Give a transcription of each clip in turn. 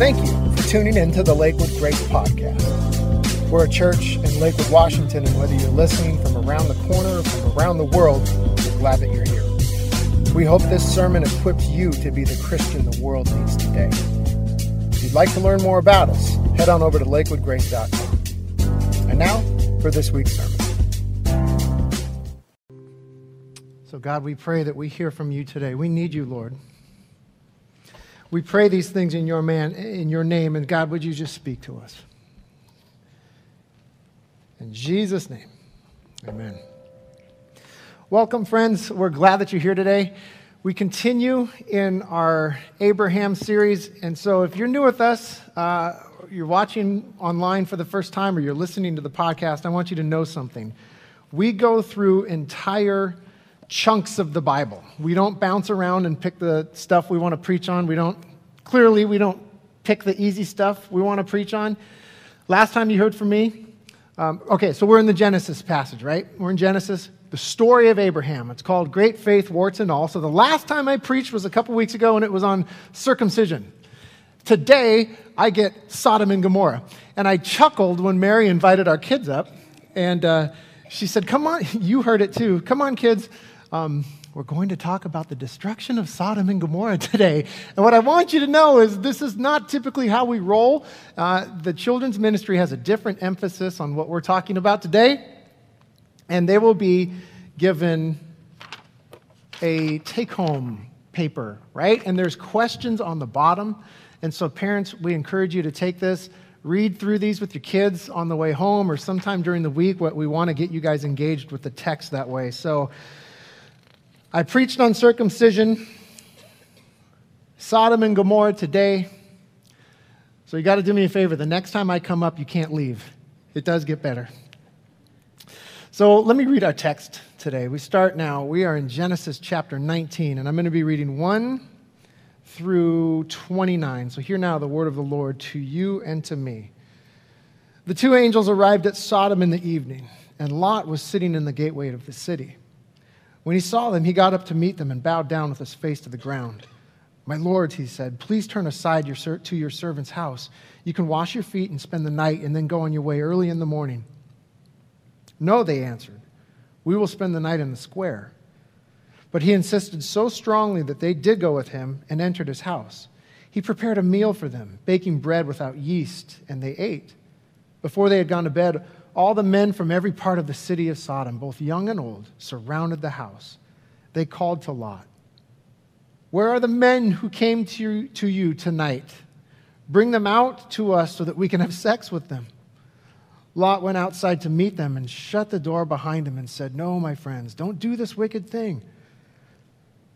Thank you for tuning in to the Lakewood Grace Podcast. We're a church in Lakewood, Washington, and whether you're listening from around the corner or from around the world, we're glad that you're here. We hope this sermon equips you to be the Christian the world needs today. If you'd like to learn more about us, head on over to lakewoodgrace.com. And now for this week's sermon. So, God, we pray that we hear from you today. We need you, Lord. We pray these things in your man in your name, and God, would you just speak to us? In Jesus' name. Amen. Welcome, friends. We're glad that you're here today. We continue in our Abraham series, and so if you're new with us, uh, you're watching online for the first time, or you're listening to the podcast, I want you to know something. We go through entire chunks of the Bible. We don't bounce around and pick the stuff we want to preach on. We don't, clearly, we don't pick the easy stuff we want to preach on. Last time you heard from me, um, okay, so we're in the Genesis passage, right? We're in Genesis, the story of Abraham. It's called Great Faith, Warts and All. So the last time I preached was a couple weeks ago, and it was on circumcision. Today, I get Sodom and Gomorrah. And I chuckled when Mary invited our kids up, and uh, she said, Come on, you heard it too. Come on, kids. Um, we're going to talk about the destruction of Sodom and Gomorrah today. And what I want you to know is this is not typically how we roll. Uh, the children's ministry has a different emphasis on what we're talking about today, and they will be given a take home paper, right? And there's questions on the bottom. And so, parents, we encourage you to take this, read through these with your kids on the way home or sometime during the week. What we want to get you guys engaged with the text that way. So, I preached on circumcision, Sodom and Gomorrah today. So you got to do me a favor. The next time I come up, you can't leave. It does get better. So let me read our text today. We start now. We are in Genesis chapter 19, and I'm going to be reading 1 through 29. So hear now the word of the Lord to you and to me. The two angels arrived at Sodom in the evening, and Lot was sitting in the gateway of the city. When he saw them, he got up to meet them and bowed down with his face to the ground. My lords, he said, please turn aside your ser- to your servant's house. You can wash your feet and spend the night and then go on your way early in the morning. No, they answered. We will spend the night in the square. But he insisted so strongly that they did go with him and entered his house. He prepared a meal for them, baking bread without yeast, and they ate. Before they had gone to bed, all the men from every part of the city of Sodom, both young and old, surrounded the house. They called to Lot Where are the men who came to you, to you tonight? Bring them out to us so that we can have sex with them. Lot went outside to meet them and shut the door behind him and said, No, my friends, don't do this wicked thing.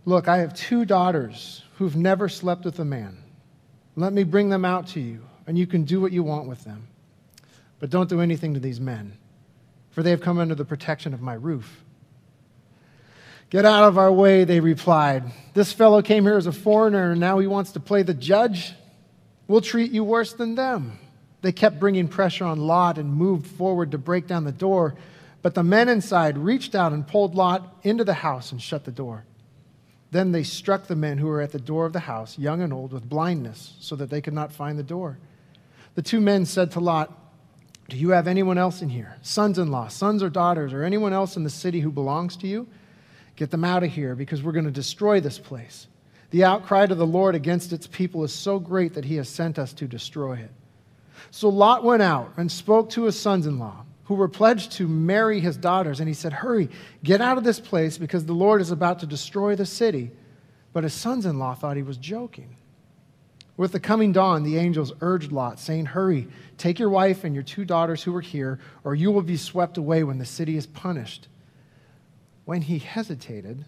Look, I have two daughters who've never slept with a man. Let me bring them out to you, and you can do what you want with them. But don't do anything to these men, for they have come under the protection of my roof. Get out of our way, they replied. This fellow came here as a foreigner, and now he wants to play the judge. We'll treat you worse than them. They kept bringing pressure on Lot and moved forward to break down the door. But the men inside reached out and pulled Lot into the house and shut the door. Then they struck the men who were at the door of the house, young and old, with blindness, so that they could not find the door. The two men said to Lot, do you have anyone else in here? Sons in law, sons or daughters, or anyone else in the city who belongs to you? Get them out of here because we're going to destroy this place. The outcry to the Lord against its people is so great that he has sent us to destroy it. So Lot went out and spoke to his sons in law, who were pledged to marry his daughters. And he said, Hurry, get out of this place because the Lord is about to destroy the city. But his sons in law thought he was joking. With the coming dawn, the angels urged Lot, saying, Hurry, take your wife and your two daughters who are here, or you will be swept away when the city is punished. When he hesitated,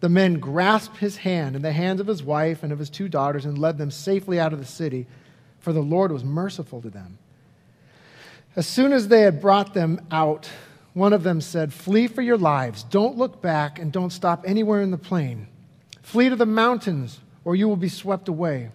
the men grasped his hand and the hands of his wife and of his two daughters and led them safely out of the city, for the Lord was merciful to them. As soon as they had brought them out, one of them said, Flee for your lives. Don't look back and don't stop anywhere in the plain. Flee to the mountains, or you will be swept away.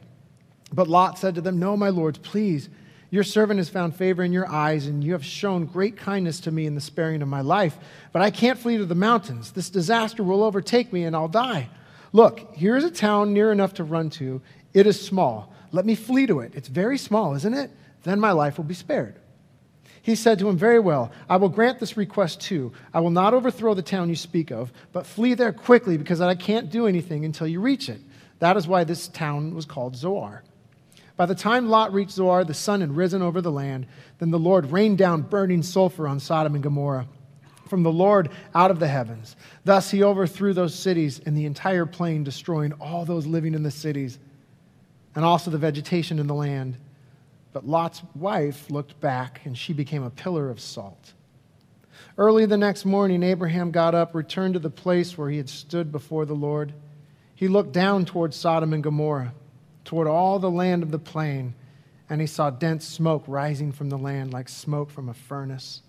But Lot said to them, No, my lords, please. Your servant has found favor in your eyes, and you have shown great kindness to me in the sparing of my life. But I can't flee to the mountains. This disaster will overtake me, and I'll die. Look, here is a town near enough to run to. It is small. Let me flee to it. It's very small, isn't it? Then my life will be spared. He said to him, Very well, I will grant this request too. I will not overthrow the town you speak of, but flee there quickly because I can't do anything until you reach it. That is why this town was called Zoar. By the time Lot reached Zoar, the sun had risen over the land. Then the Lord rained down burning sulfur on Sodom and Gomorrah from the Lord out of the heavens. Thus he overthrew those cities and the entire plain, destroying all those living in the cities and also the vegetation in the land. But Lot's wife looked back, and she became a pillar of salt. Early the next morning, Abraham got up, returned to the place where he had stood before the Lord. He looked down toward Sodom and Gomorrah, toward all the land of the plain, and he saw dense smoke rising from the land like smoke from a furnace.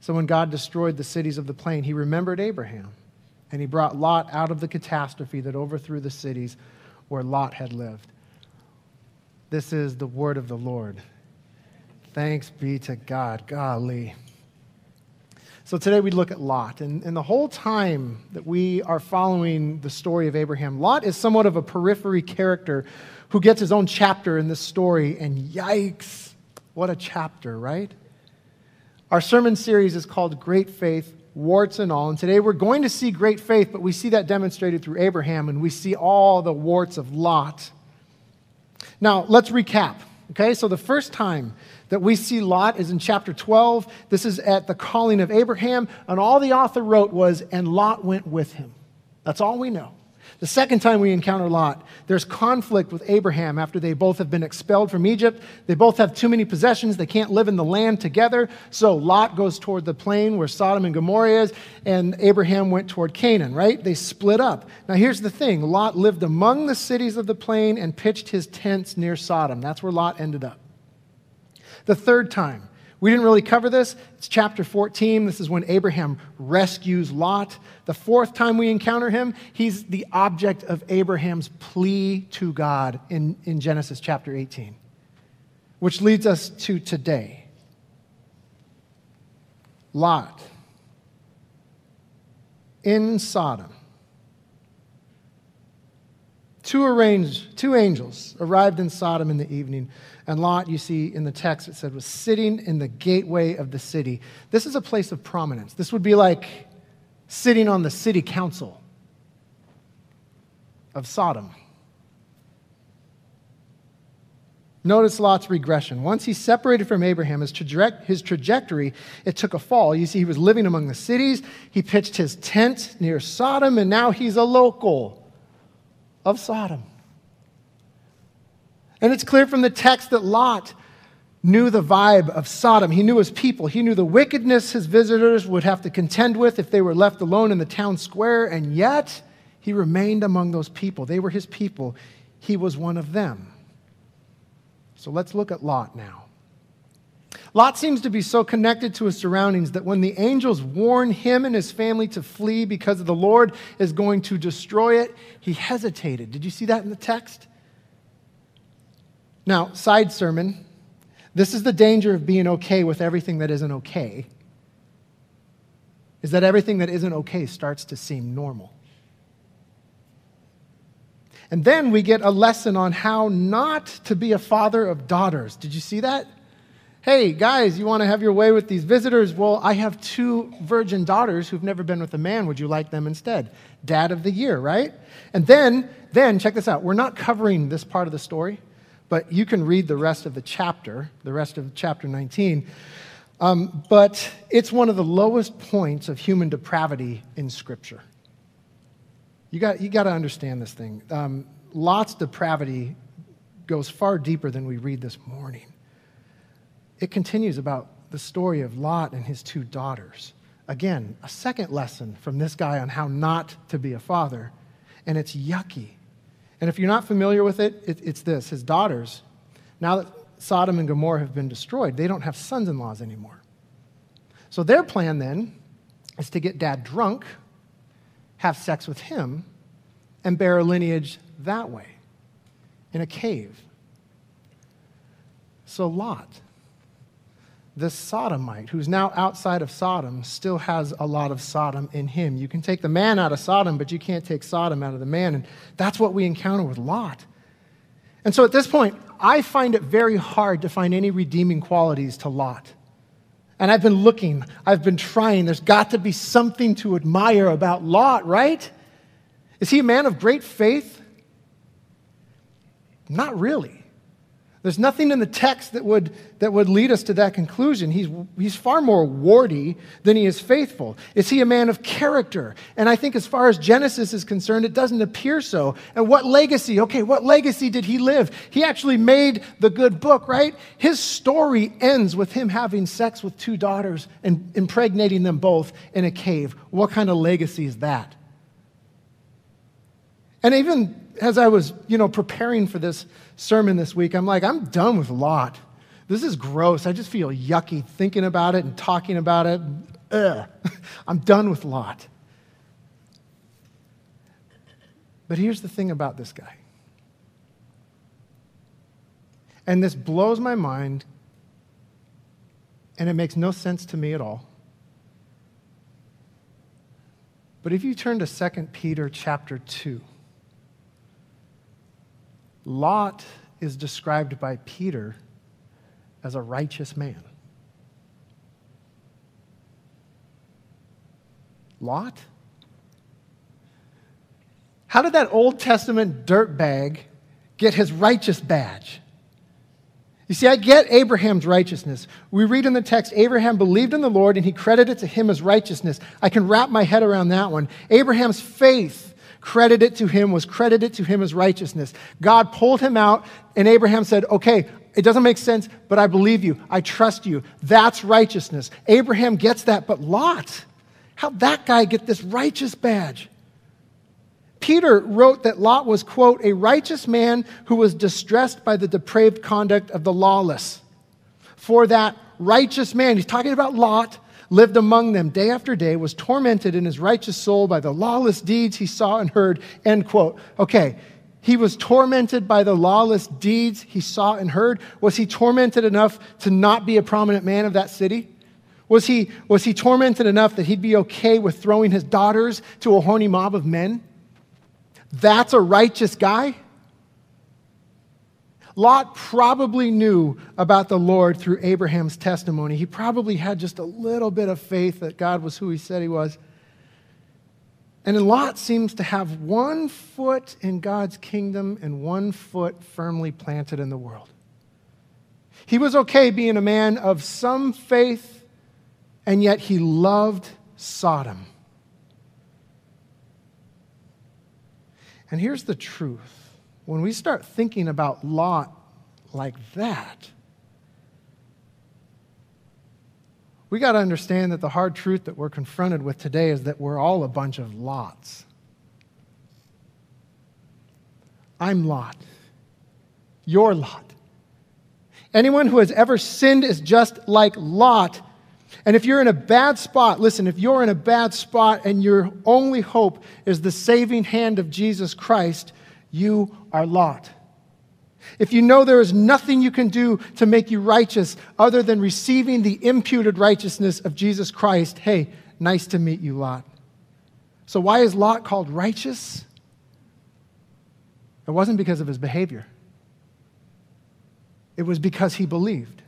So when God destroyed the cities of the plain, he remembered Abraham, and he brought Lot out of the catastrophe that overthrew the cities where Lot had lived. This is the word of the Lord. Thanks be to God. Golly. So today we look at Lot. And, and the whole time that we are following the story of Abraham, Lot is somewhat of a periphery character who gets his own chapter in this story. And yikes, what a chapter, right? Our sermon series is called Great Faith, Warts and All. And today we're going to see great faith, but we see that demonstrated through Abraham, and we see all the warts of Lot. Now, let's recap. Okay, so the first time that we see Lot is in chapter 12. This is at the calling of Abraham, and all the author wrote was, and Lot went with him. That's all we know. The second time we encounter Lot, there's conflict with Abraham after they both have been expelled from Egypt. They both have too many possessions. They can't live in the land together. So Lot goes toward the plain where Sodom and Gomorrah is, and Abraham went toward Canaan, right? They split up. Now, here's the thing Lot lived among the cities of the plain and pitched his tents near Sodom. That's where Lot ended up. The third time, we didn't really cover this. It's chapter 14. This is when Abraham rescues Lot. The fourth time we encounter him, he's the object of Abraham's plea to God in, in Genesis chapter 18, which leads us to today. Lot in Sodom. Two, two angels arrived in Sodom in the evening and Lot, you see in the text, it said, was sitting in the gateway of the city. This is a place of prominence. This would be like sitting on the city council of Sodom. Notice Lot's regression. Once he separated from Abraham, his, traje- his trajectory, it took a fall. You see, he was living among the cities. He pitched his tent near Sodom, and now he's a local of Sodom. And it's clear from the text that Lot knew the vibe of Sodom. He knew his people. He knew the wickedness his visitors would have to contend with if they were left alone in the town square, and yet he remained among those people. They were his people. He was one of them. So let's look at Lot now. Lot seems to be so connected to his surroundings that when the angels warn him and his family to flee because the Lord is going to destroy it, he hesitated. Did you see that in the text? Now, side sermon this is the danger of being okay with everything that isn't okay, is that everything that isn't okay starts to seem normal. And then we get a lesson on how not to be a father of daughters. Did you see that? Hey, guys, you want to have your way with these visitors? Well, I have two virgin daughters who've never been with a man. Would you like them instead? Dad of the year, right? And then, then check this out. We're not covering this part of the story. But you can read the rest of the chapter, the rest of chapter 19. Um, but it's one of the lowest points of human depravity in Scripture. You got, you got to understand this thing. Um, Lot's depravity goes far deeper than we read this morning. It continues about the story of Lot and his two daughters. Again, a second lesson from this guy on how not to be a father, and it's yucky. And if you're not familiar with it, it it's this his daughters, now that Sodom and Gomorrah have been destroyed, they don't have sons in laws anymore. So their plan then is to get dad drunk, have sex with him, and bear a lineage that way in a cave. So Lot this sodomite who's now outside of Sodom still has a lot of Sodom in him. You can take the man out of Sodom, but you can't take Sodom out of the man. And that's what we encounter with Lot. And so at this point, I find it very hard to find any redeeming qualities to Lot. And I've been looking, I've been trying. There's got to be something to admire about Lot, right? Is he a man of great faith? Not really. There's nothing in the text that would, that would lead us to that conclusion. He's, he's far more warty than he is faithful. Is he a man of character? And I think, as far as Genesis is concerned, it doesn't appear so. And what legacy? Okay, what legacy did he live? He actually made the good book, right? His story ends with him having sex with two daughters and impregnating them both in a cave. What kind of legacy is that? And even as I was, you know, preparing for this sermon this week, I'm like, I'm done with Lot. This is gross. I just feel yucky thinking about it and talking about it. Ugh. I'm done with Lot. But here's the thing about this guy. And this blows my mind, and it makes no sense to me at all. But if you turn to 2 Peter chapter 2, Lot is described by Peter as a righteous man. Lot? How did that Old Testament dirtbag get his righteous badge? You see, I get Abraham's righteousness. We read in the text, Abraham believed in the Lord and he credited to him as righteousness. I can wrap my head around that one. Abraham's faith credited to him was credited to him as righteousness. God pulled him out, and Abraham said, Okay, it doesn't make sense, but I believe you. I trust you. That's righteousness. Abraham gets that, but Lot, how'd that guy get this righteous badge? Peter wrote that Lot was, quote, a righteous man who was distressed by the depraved conduct of the lawless. For that righteous man, he's talking about Lot, lived among them day after day, was tormented in his righteous soul by the lawless deeds he saw and heard. End quote. Okay, he was tormented by the lawless deeds he saw and heard. Was he tormented enough to not be a prominent man of that city? Was he, was he tormented enough that he'd be okay with throwing his daughters to a horny mob of men? That's a righteous guy? Lot probably knew about the Lord through Abraham's testimony. He probably had just a little bit of faith that God was who he said he was. And Lot seems to have one foot in God's kingdom and one foot firmly planted in the world. He was okay being a man of some faith, and yet he loved Sodom. And here's the truth when we start thinking about Lot like that, we got to understand that the hard truth that we're confronted with today is that we're all a bunch of Lots. I'm Lot. You're Lot. Anyone who has ever sinned is just like Lot. And if you're in a bad spot, listen, if you're in a bad spot and your only hope is the saving hand of Jesus Christ, you are Lot. If you know there is nothing you can do to make you righteous other than receiving the imputed righteousness of Jesus Christ, hey, nice to meet you, Lot. So, why is Lot called righteous? It wasn't because of his behavior, it was because he believed.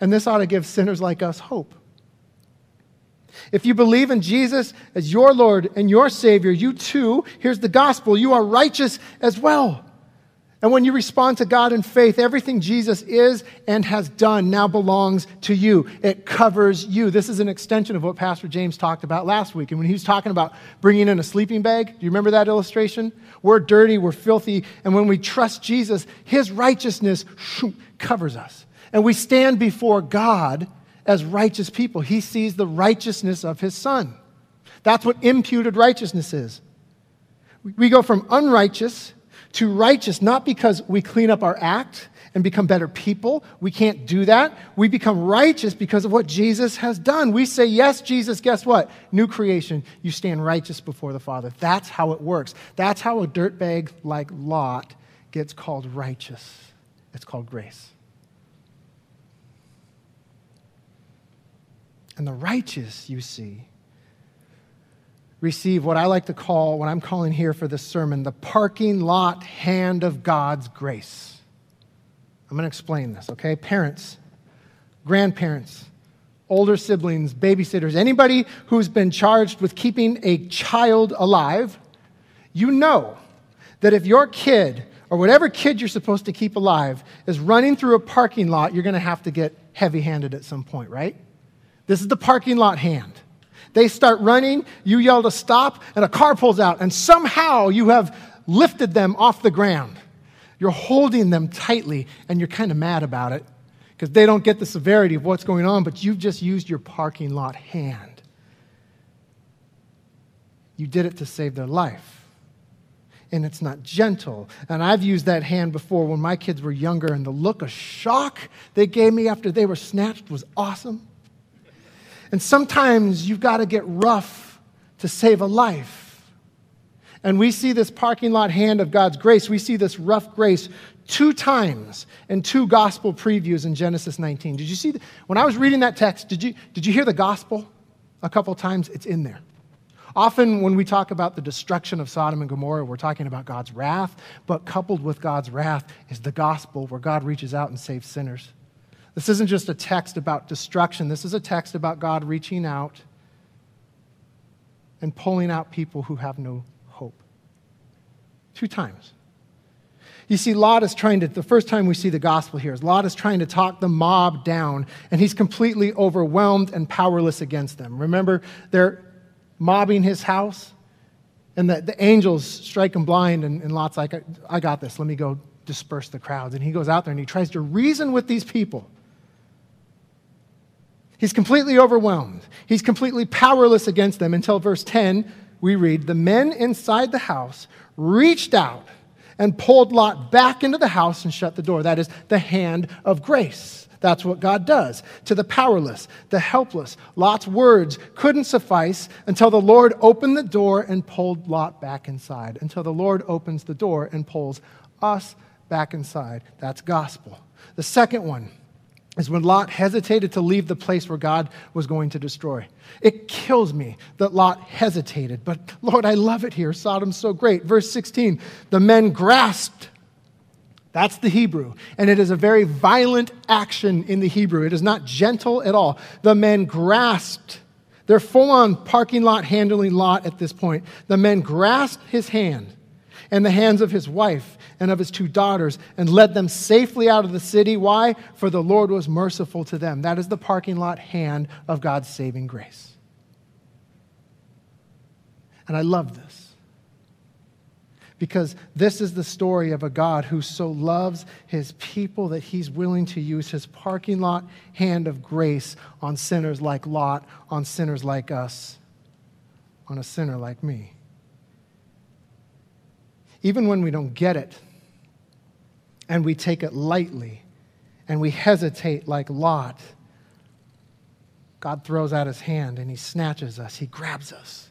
And this ought to give sinners like us hope. If you believe in Jesus as your Lord and your Savior, you too, here's the gospel, you are righteous as well. And when you respond to God in faith, everything Jesus is and has done now belongs to you. It covers you. This is an extension of what Pastor James talked about last week. And when he was talking about bringing in a sleeping bag, do you remember that illustration? We're dirty, we're filthy, and when we trust Jesus, his righteousness covers us. And we stand before God as righteous people. He sees the righteousness of his son. That's what imputed righteousness is. We go from unrighteous to righteous, not because we clean up our act and become better people. We can't do that. We become righteous because of what Jesus has done. We say, Yes, Jesus, guess what? New creation. You stand righteous before the Father. That's how it works. That's how a dirtbag like Lot gets called righteous. It's called grace. And the righteous, you see, receive what I like to call, what I'm calling here for this sermon, the parking lot hand of God's grace. I'm going to explain this, okay? Parents, grandparents, older siblings, babysitters, anybody who's been charged with keeping a child alive, you know that if your kid or whatever kid you're supposed to keep alive is running through a parking lot, you're going to have to get heavy handed at some point, right? This is the parking lot hand. They start running, you yell to stop, and a car pulls out, and somehow you have lifted them off the ground. You're holding them tightly, and you're kind of mad about it because they don't get the severity of what's going on, but you've just used your parking lot hand. You did it to save their life. And it's not gentle. And I've used that hand before when my kids were younger, and the look of shock they gave me after they were snatched was awesome. And sometimes you've got to get rough to save a life. And we see this parking lot hand of God's grace. We see this rough grace two times in two gospel previews in Genesis 19. Did you see? The, when I was reading that text, did you, did you hear the gospel a couple times? It's in there. Often, when we talk about the destruction of Sodom and Gomorrah, we're talking about God's wrath, but coupled with God's wrath is the gospel where God reaches out and saves sinners. This isn't just a text about destruction, this is a text about God reaching out and pulling out people who have no hope. Two times. You see, Lot is trying to, the first time we see the gospel here is Lot is trying to talk the mob down, and he's completely overwhelmed and powerless against them. Remember, they're mobbing his house, and the, the angels strike him blind, and, and Lot's like, I got this, let me go disperse the crowds. And he goes out there and he tries to reason with these people. He's completely overwhelmed. He's completely powerless against them until verse 10, we read, The men inside the house reached out and pulled Lot back into the house and shut the door. That is the hand of grace. That's what God does to the powerless, the helpless. Lot's words couldn't suffice until the Lord opened the door and pulled Lot back inside. Until the Lord opens the door and pulls us back inside. That's gospel. The second one is when Lot hesitated to leave the place where God was going to destroy. It kills me that Lot hesitated, but Lord, I love it here. Sodom's so great. Verse 16 the men grasped. That's the Hebrew. And it is a very violent action in the Hebrew. It is not gentle at all. The men grasped. They're full on parking lot handling Lot at this point. The men grasped his hand and the hands of his wife and of his two daughters and led them safely out of the city. Why? For the Lord was merciful to them. That is the parking lot hand of God's saving grace. And I love this because this is the story of a God who so loves his people that he's willing to use his parking lot hand of grace on sinners like Lot, on sinners like us, on a sinner like me. Even when we don't get it, and we take it lightly and we hesitate like Lot, God throws out his hand and he snatches us, he grabs us,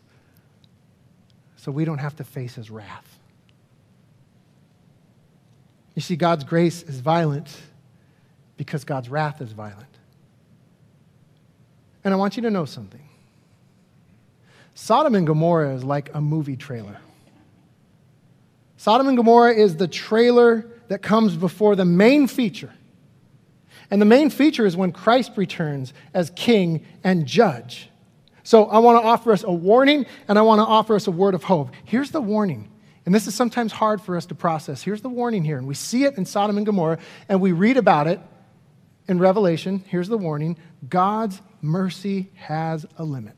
so we don't have to face his wrath. You see, God's grace is violent because God's wrath is violent. And I want you to know something Sodom and Gomorrah is like a movie trailer. Sodom and Gomorrah is the trailer that comes before the main feature. And the main feature is when Christ returns as king and judge. So I want to offer us a warning and I want to offer us a word of hope. Here's the warning. And this is sometimes hard for us to process. Here's the warning here. And we see it in Sodom and Gomorrah and we read about it in Revelation. Here's the warning God's mercy has a limit.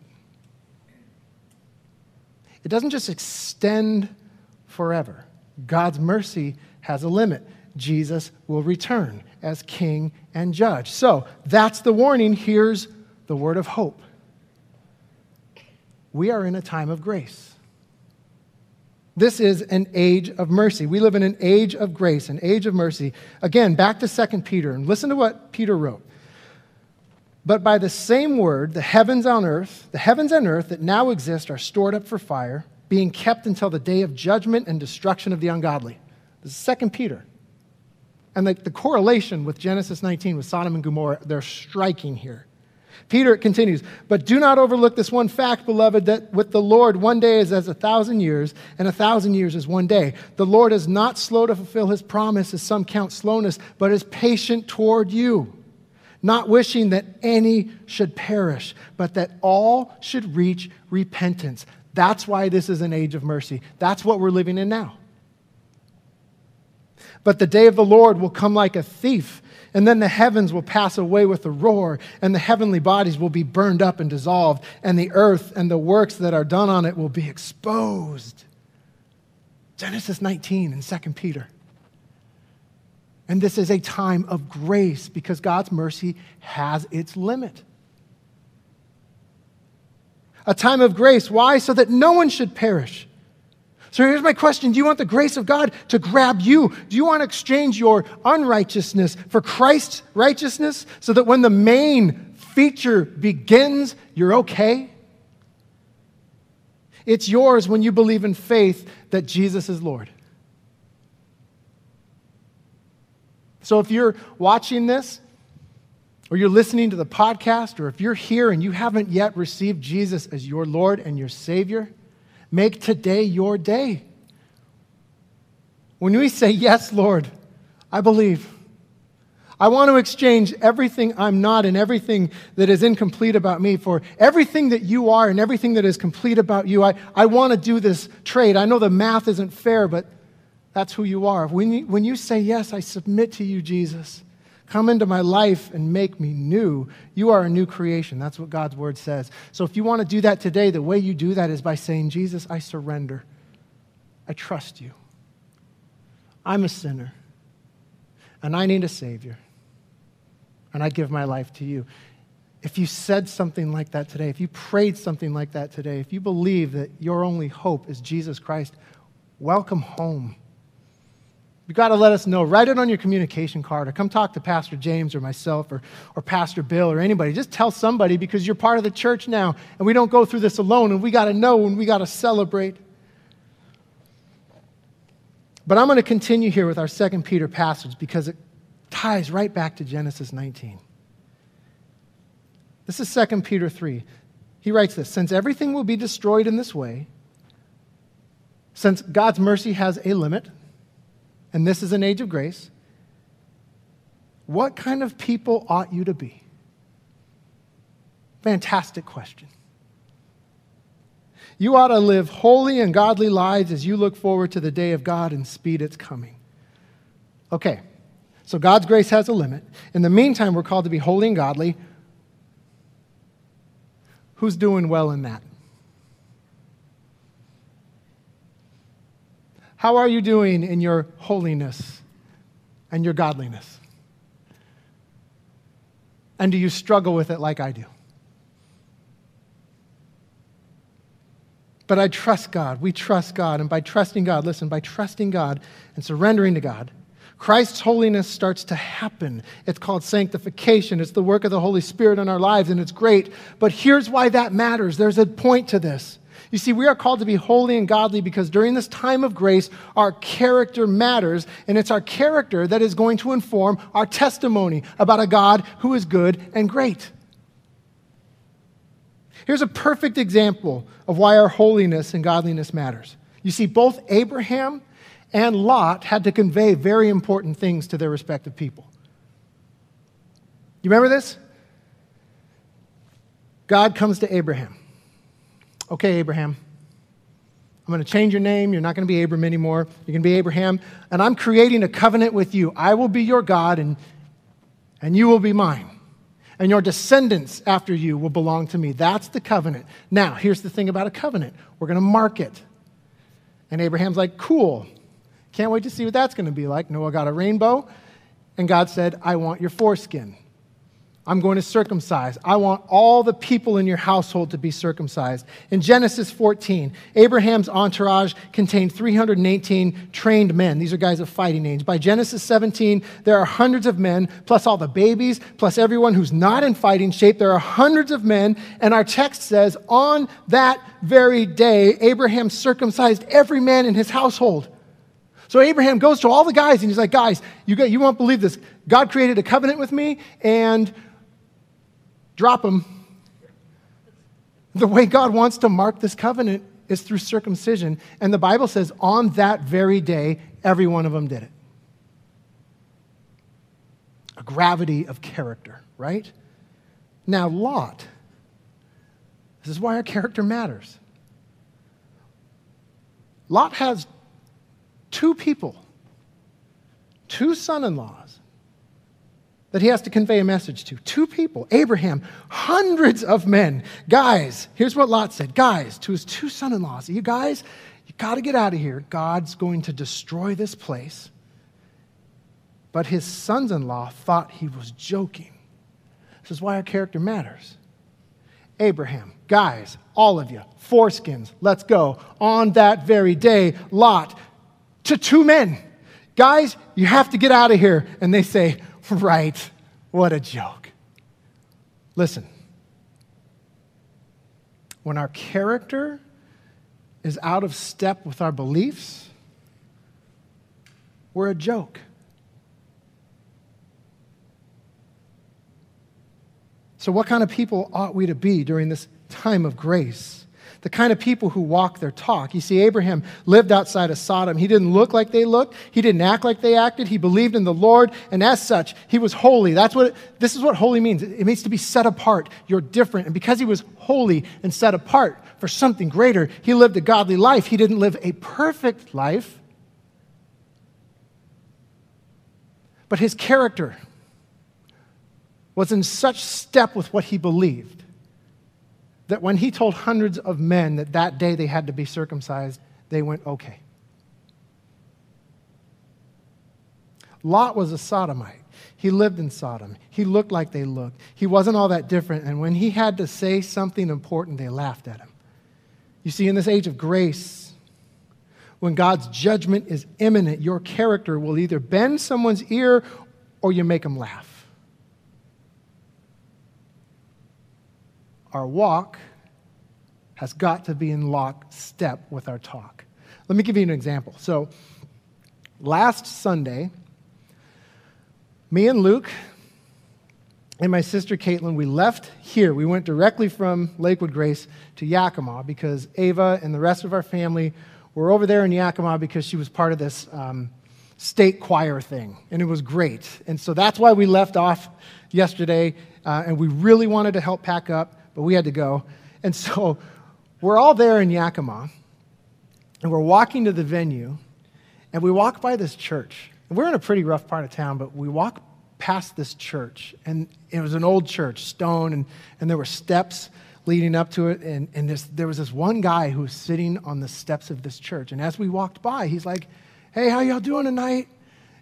It doesn't just extend forever, God's mercy has a limit. Jesus will return as king and judge. So that's the warning. Here's the word of hope. We are in a time of grace. This is an age of mercy. We live in an age of grace, an age of mercy. Again, back to 2 Peter, and listen to what Peter wrote. But by the same word, the heavens on earth, the heavens and earth that now exist are stored up for fire, being kept until the day of judgment and destruction of the ungodly. This is Second Peter. And the, the correlation with Genesis 19 with Sodom and Gomorrah, they're striking here. Peter continues, But do not overlook this one fact, beloved, that with the Lord one day is as a thousand years, and a thousand years is one day. The Lord is not slow to fulfill his promise, as some count slowness, but is patient toward you, not wishing that any should perish, but that all should reach repentance. That's why this is an age of mercy. That's what we're living in now. But the day of the Lord will come like a thief. And then the heavens will pass away with a roar, and the heavenly bodies will be burned up and dissolved, and the earth and the works that are done on it will be exposed. Genesis 19 and 2 Peter. And this is a time of grace because God's mercy has its limit. A time of grace. Why? So that no one should perish so here's my question Do you want the grace of God to grab you? Do you want to exchange your unrighteousness for Christ's righteousness so that when the main feature begins, you're okay? It's yours when you believe in faith that Jesus is Lord. So if you're watching this, or you're listening to the podcast, or if you're here and you haven't yet received Jesus as your Lord and your Savior, Make today your day. When we say, Yes, Lord, I believe. I want to exchange everything I'm not and everything that is incomplete about me for everything that you are and everything that is complete about you. I, I want to do this trade. I know the math isn't fair, but that's who you are. When you, when you say, Yes, I submit to you, Jesus, Come into my life and make me new. You are a new creation. That's what God's word says. So if you want to do that today, the way you do that is by saying, Jesus, I surrender. I trust you. I'm a sinner, and I need a Savior, and I give my life to you. If you said something like that today, if you prayed something like that today, if you believe that your only hope is Jesus Christ, welcome home. You got to let us know. Write it on your communication card or come talk to Pastor James or myself or, or Pastor Bill or anybody. Just tell somebody because you're part of the church now and we don't go through this alone and we got to know and we got to celebrate. But I'm going to continue here with our second Peter passage because it ties right back to Genesis 19. This is 2 Peter 3. He writes this Since everything will be destroyed in this way, since God's mercy has a limit, and this is an age of grace, what kind of people ought you to be? Fantastic question. You ought to live holy and godly lives as you look forward to the day of God and speed its coming. Okay, so God's grace has a limit. In the meantime, we're called to be holy and godly. Who's doing well in that? How are you doing in your holiness and your godliness? And do you struggle with it like I do? But I trust God. We trust God. And by trusting God, listen, by trusting God and surrendering to God, Christ's holiness starts to happen. It's called sanctification. It's the work of the Holy Spirit in our lives, and it's great. But here's why that matters there's a point to this. You see, we are called to be holy and godly because during this time of grace, our character matters, and it's our character that is going to inform our testimony about a God who is good and great. Here's a perfect example of why our holiness and godliness matters. You see, both Abraham and Lot had to convey very important things to their respective people. You remember this? God comes to Abraham okay, Abraham, I'm going to change your name. You're not going to be Abram anymore. You're going to be Abraham. And I'm creating a covenant with you. I will be your God, and, and you will be mine. And your descendants after you will belong to me. That's the covenant. Now, here's the thing about a covenant we're going to mark it. And Abraham's like, cool. Can't wait to see what that's going to be like. Noah got a rainbow, and God said, I want your foreskin. I'm going to circumcise. I want all the people in your household to be circumcised. In Genesis 14, Abraham's entourage contained 318 trained men. These are guys of fighting age. By Genesis 17, there are hundreds of men, plus all the babies, plus everyone who's not in fighting shape. There are hundreds of men. And our text says, on that very day, Abraham circumcised every man in his household. So Abraham goes to all the guys and he's like, guys, you, got, you won't believe this. God created a covenant with me, and drop them. The way God wants to mark this covenant is through circumcision. And the Bible says on that very day, every one of them did it. A gravity of character, right? Now, Lot, this is why our character matters. Lot has two people, two son in laws that he has to convey a message to. Two people, Abraham, hundreds of men. Guys, here's what Lot said Guys, to his two son in laws, you guys, you got to get out of here. God's going to destroy this place. But his sons in law thought he was joking. This is why our character matters. Abraham, guys, all of you, foreskins, let's go. On that very day, Lot to two men, guys, you have to get out of here. And they say, Right. What a joke. Listen, when our character is out of step with our beliefs, we're a joke. So, what kind of people ought we to be during this time of grace? The kind of people who walk their talk. You see, Abraham lived outside of Sodom. He didn't look like they looked, he didn't act like they acted. He believed in the Lord, and as such, he was holy. That's what this is what holy means. It means to be set apart. You're different. And because he was holy and set apart for something greater, he lived a godly life. He didn't live a perfect life. But his character was in such step with what he believed that when he told hundreds of men that that day they had to be circumcised, they went, okay. Lot was a sodomite. He lived in Sodom. He looked like they looked. He wasn't all that different. And when he had to say something important, they laughed at him. You see, in this age of grace, when God's judgment is imminent, your character will either bend someone's ear or you make them laugh. Our walk has got to be in lockstep with our talk. Let me give you an example. So, last Sunday, me and Luke and my sister Caitlin, we left here. We went directly from Lakewood Grace to Yakima because Ava and the rest of our family were over there in Yakima because she was part of this um, state choir thing, and it was great. And so that's why we left off yesterday, uh, and we really wanted to help pack up but we had to go. And so we're all there in Yakima, and we're walking to the venue, and we walk by this church. And we're in a pretty rough part of town, but we walk past this church, and it was an old church, stone, and, and there were steps leading up to it. And, and this, there was this one guy who was sitting on the steps of this church. And as we walked by, he's like, Hey, how y'all doing tonight?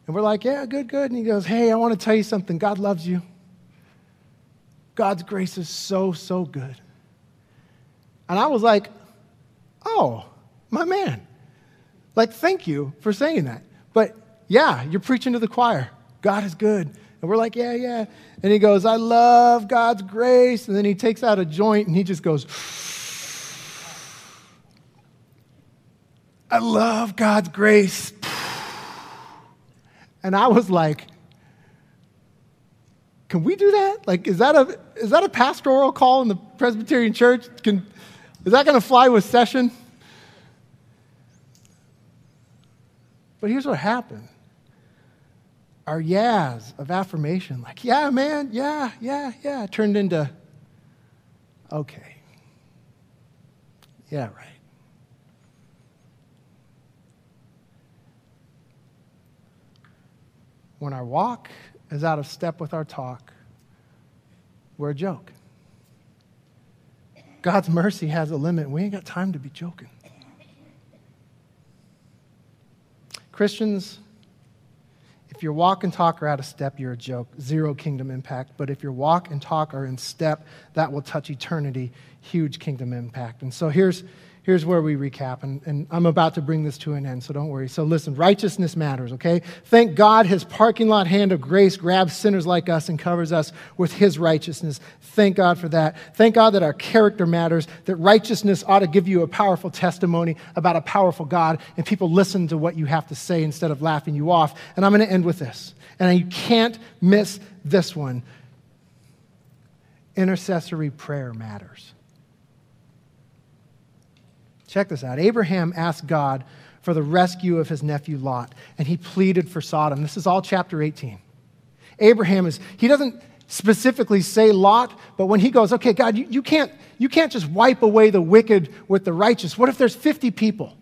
And we're like, Yeah, good, good. And he goes, Hey, I want to tell you something. God loves you. God's grace is so, so good. And I was like, oh, my man. Like, thank you for saying that. But yeah, you're preaching to the choir. God is good. And we're like, yeah, yeah. And he goes, I love God's grace. And then he takes out a joint and he just goes, I love God's grace. And I was like, can we do that? Like, is that a, is that a pastoral call in the Presbyterian church? Can, is that going to fly with session? But here's what happened our yeahs of affirmation, like, yeah, man, yeah, yeah, yeah, turned into, okay. Yeah, right. When our walk is out of step with our talk, we're a joke. God's mercy has a limit. We ain't got time to be joking. Christians, if your walk and talk are out of step, you're a joke. Zero kingdom impact. But if your walk and talk are in step, that will touch eternity. Huge kingdom impact. And so here's, here's where we recap, and, and I'm about to bring this to an end, so don't worry. So listen, righteousness matters, okay? Thank God his parking lot hand of grace grabs sinners like us and covers us with his righteousness. Thank God for that. Thank God that our character matters, that righteousness ought to give you a powerful testimony about a powerful God, and people listen to what you have to say instead of laughing you off. And I'm going to end with this, and you can't miss this one. intercessory prayer matters. Check this out. Abraham asked God for the rescue of his nephew Lot, and he pleaded for Sodom. This is all chapter 18. Abraham is, he doesn't specifically say Lot, but when he goes, okay, God, you, you, can't, you can't just wipe away the wicked with the righteous. What if there's 50 people?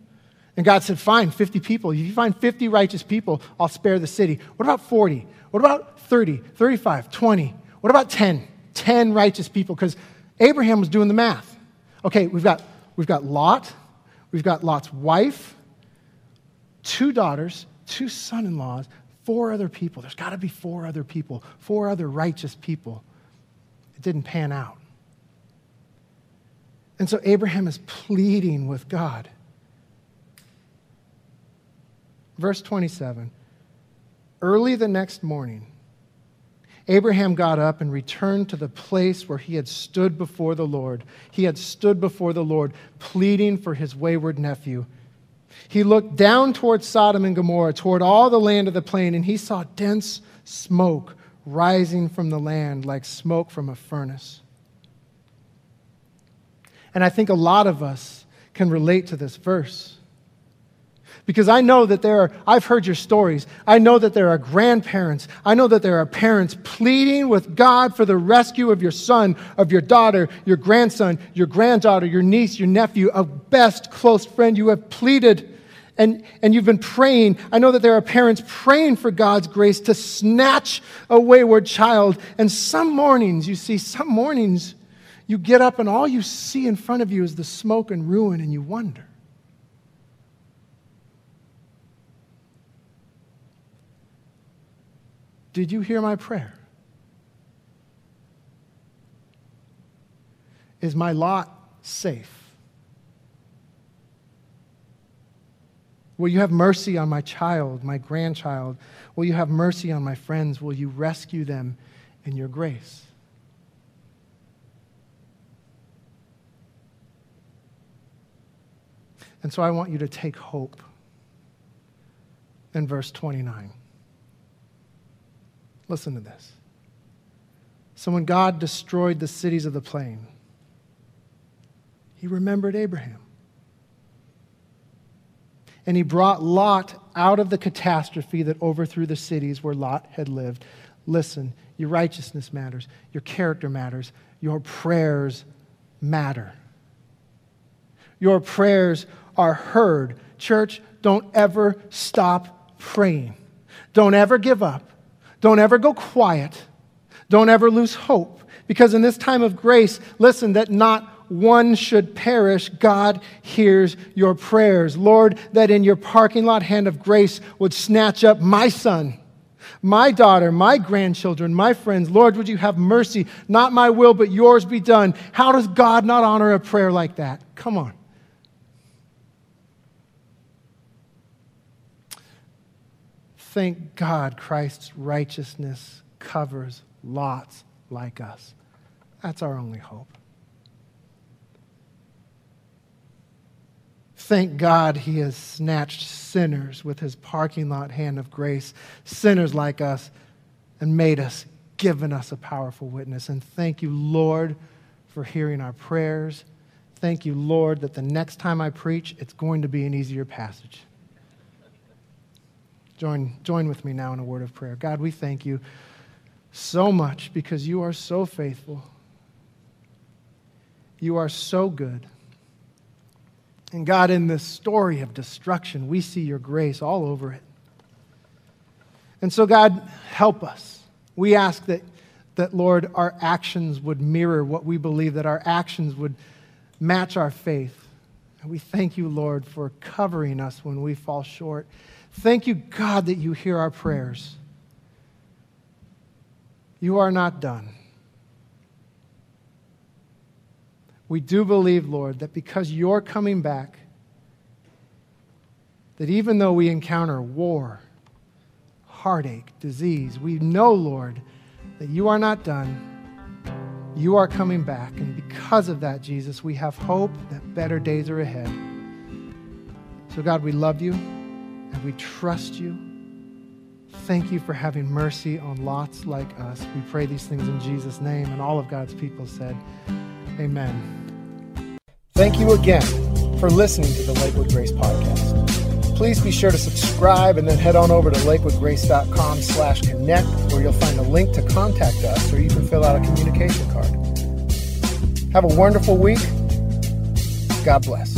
And God said, fine, 50 people. If you find 50 righteous people, I'll spare the city. What about 40? What about 30, 35, 20? What about 10? 10 righteous people? Because Abraham was doing the math. Okay, we've got, we've got Lot, we've got Lot's wife, two daughters, two son in laws, four other people. There's got to be four other people, four other righteous people. It didn't pan out. And so Abraham is pleading with God. Verse 27 Early the next morning, Abraham got up and returned to the place where he had stood before the Lord. He had stood before the Lord, pleading for his wayward nephew. He looked down toward Sodom and Gomorrah, toward all the land of the plain, and he saw dense smoke rising from the land like smoke from a furnace. And I think a lot of us can relate to this verse. Because I know that there are, I've heard your stories. I know that there are grandparents. I know that there are parents pleading with God for the rescue of your son, of your daughter, your grandson, your granddaughter, your niece, your nephew, a best close friend. You have pleaded and, and you've been praying. I know that there are parents praying for God's grace to snatch a wayward child. And some mornings, you see, some mornings, you get up and all you see in front of you is the smoke and ruin, and you wonder. Did you hear my prayer? Is my lot safe? Will you have mercy on my child, my grandchild? Will you have mercy on my friends? Will you rescue them in your grace? And so I want you to take hope in verse 29. Listen to this. So when God destroyed the cities of the plain, he remembered Abraham and he brought Lot out of the catastrophe that overthrew the cities where Lot had lived. Listen, your righteousness matters, your character matters, your prayers matter. Your prayers are heard. Church, don't ever stop praying. Don't ever give up. Don't ever go quiet. Don't ever lose hope. Because in this time of grace, listen, that not one should perish, God hears your prayers. Lord, that in your parking lot hand of grace would snatch up my son, my daughter, my grandchildren, my friends. Lord, would you have mercy? Not my will, but yours be done. How does God not honor a prayer like that? Come on. Thank God Christ's righteousness covers lots like us. That's our only hope. Thank God he has snatched sinners with his parking lot hand of grace, sinners like us, and made us, given us a powerful witness. And thank you, Lord, for hearing our prayers. Thank you, Lord, that the next time I preach, it's going to be an easier passage. Join, join with me now in a word of prayer. God, we thank you so much because you are so faithful. You are so good. And God, in this story of destruction, we see your grace all over it. And so, God, help us. We ask that, that, Lord, our actions would mirror what we believe, that our actions would match our faith. And we thank you, Lord, for covering us when we fall short. Thank you, God, that you hear our prayers. You are not done. We do believe, Lord, that because you're coming back, that even though we encounter war, heartache, disease, we know, Lord, that you are not done. You are coming back. And because of that, Jesus, we have hope that better days are ahead. So, God, we love you and we trust you. Thank you for having mercy on lots like us. We pray these things in Jesus' name. And all of God's people said, Amen. Thank you again for listening to the Lakewood Grace Podcast. Please be sure to subscribe and then head on over to lakewoodgrace.com slash connect where you'll find a link to contact us or you can fill out a communication card. Have a wonderful week. God bless.